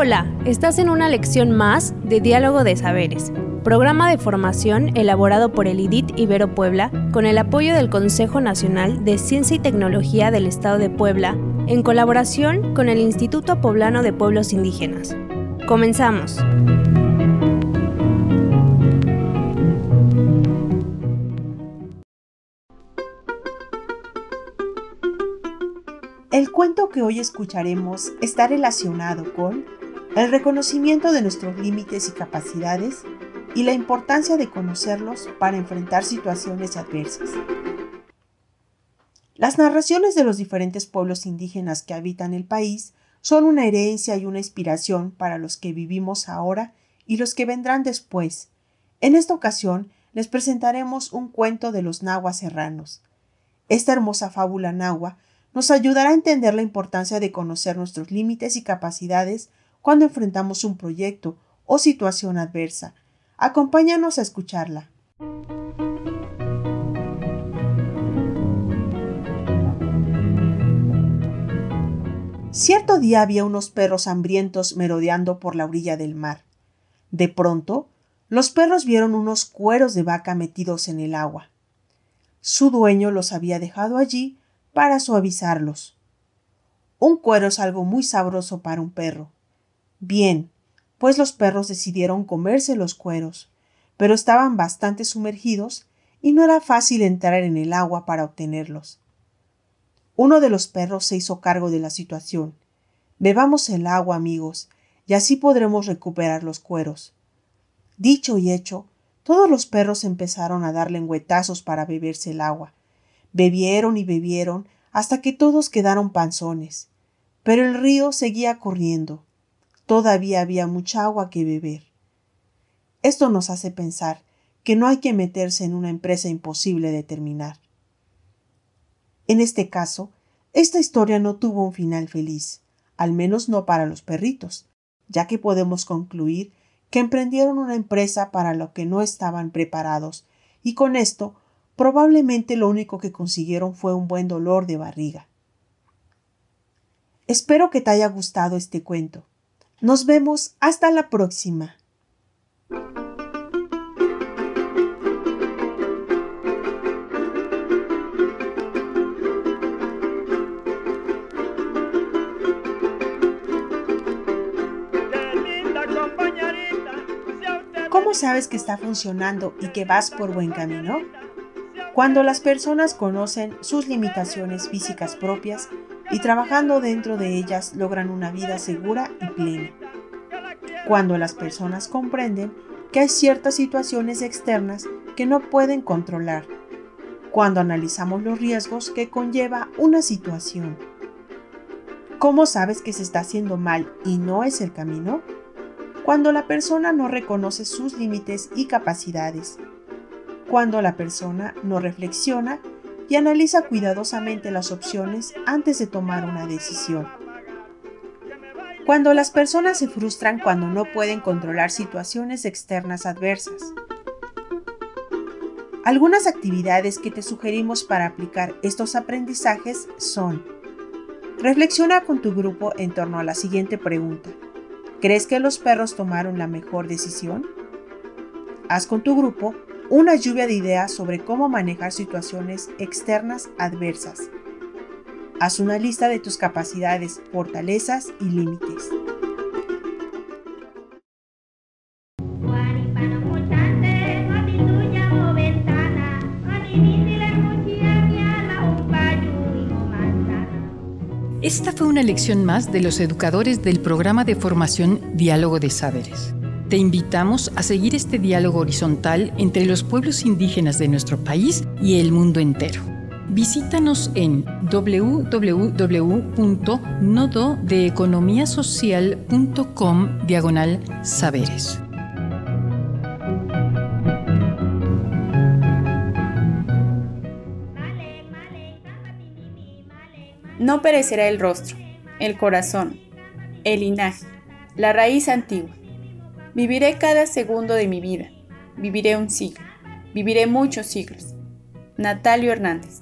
Hola, estás en una lección más de Diálogo de Saberes, programa de formación elaborado por el IDIT Ibero Puebla con el apoyo del Consejo Nacional de Ciencia y Tecnología del Estado de Puebla en colaboración con el Instituto Poblano de Pueblos Indígenas. Comenzamos. El cuento que hoy escucharemos está relacionado con el reconocimiento de nuestros límites y capacidades y la importancia de conocerlos para enfrentar situaciones adversas. Las narraciones de los diferentes pueblos indígenas que habitan el país son una herencia y una inspiración para los que vivimos ahora y los que vendrán después. En esta ocasión les presentaremos un cuento de los nahuas serranos. Esta hermosa fábula nahua nos ayudará a entender la importancia de conocer nuestros límites y capacidades cuando enfrentamos un proyecto o situación adversa. Acompáñanos a escucharla. Cierto día había unos perros hambrientos merodeando por la orilla del mar. De pronto, los perros vieron unos cueros de vaca metidos en el agua. Su dueño los había dejado allí para suavizarlos. Un cuero es algo muy sabroso para un perro. Bien, pues los perros decidieron comerse los cueros, pero estaban bastante sumergidos y no era fácil entrar en el agua para obtenerlos. Uno de los perros se hizo cargo de la situación. Bebamos el agua, amigos, y así podremos recuperar los cueros. Dicho y hecho, todos los perros empezaron a dar lengüetazos para beberse el agua. Bebieron y bebieron hasta que todos quedaron panzones. Pero el río seguía corriendo. Todavía había mucha agua que beber. Esto nos hace pensar que no hay que meterse en una empresa imposible de terminar. En este caso, esta historia no tuvo un final feliz, al menos no para los perritos, ya que podemos concluir que emprendieron una empresa para lo que no estaban preparados, y con esto probablemente lo único que consiguieron fue un buen dolor de barriga. Espero que te haya gustado este cuento. Nos vemos hasta la próxima. ¿Cómo sabes que está funcionando y que vas por buen camino? Cuando las personas conocen sus limitaciones físicas propias y trabajando dentro de ellas logran una vida segura y plena. Cuando las personas comprenden que hay ciertas situaciones externas que no pueden controlar. Cuando analizamos los riesgos que conlleva una situación. ¿Cómo sabes que se está haciendo mal y no es el camino? Cuando la persona no reconoce sus límites y capacidades. Cuando la persona no reflexiona y analiza cuidadosamente las opciones antes de tomar una decisión. Cuando las personas se frustran cuando no pueden controlar situaciones externas adversas. Algunas actividades que te sugerimos para aplicar estos aprendizajes son Reflexiona con tu grupo en torno a la siguiente pregunta. ¿Crees que los perros tomaron la mejor decisión? Haz con tu grupo una lluvia de ideas sobre cómo manejar situaciones externas adversas. Haz una lista de tus capacidades, fortalezas y límites. Esta fue una lección más de los educadores del programa de formación Diálogo de Saberes. Te invitamos a seguir este diálogo horizontal entre los pueblos indígenas de nuestro país y el mundo entero. Visítanos en www.nododeeconomiasocial.com diagonal saberes. No perecerá el rostro, el corazón, el linaje, la raíz antigua Viviré cada segundo de mi vida. Viviré un siglo. Viviré muchos siglos. Natalio Hernández.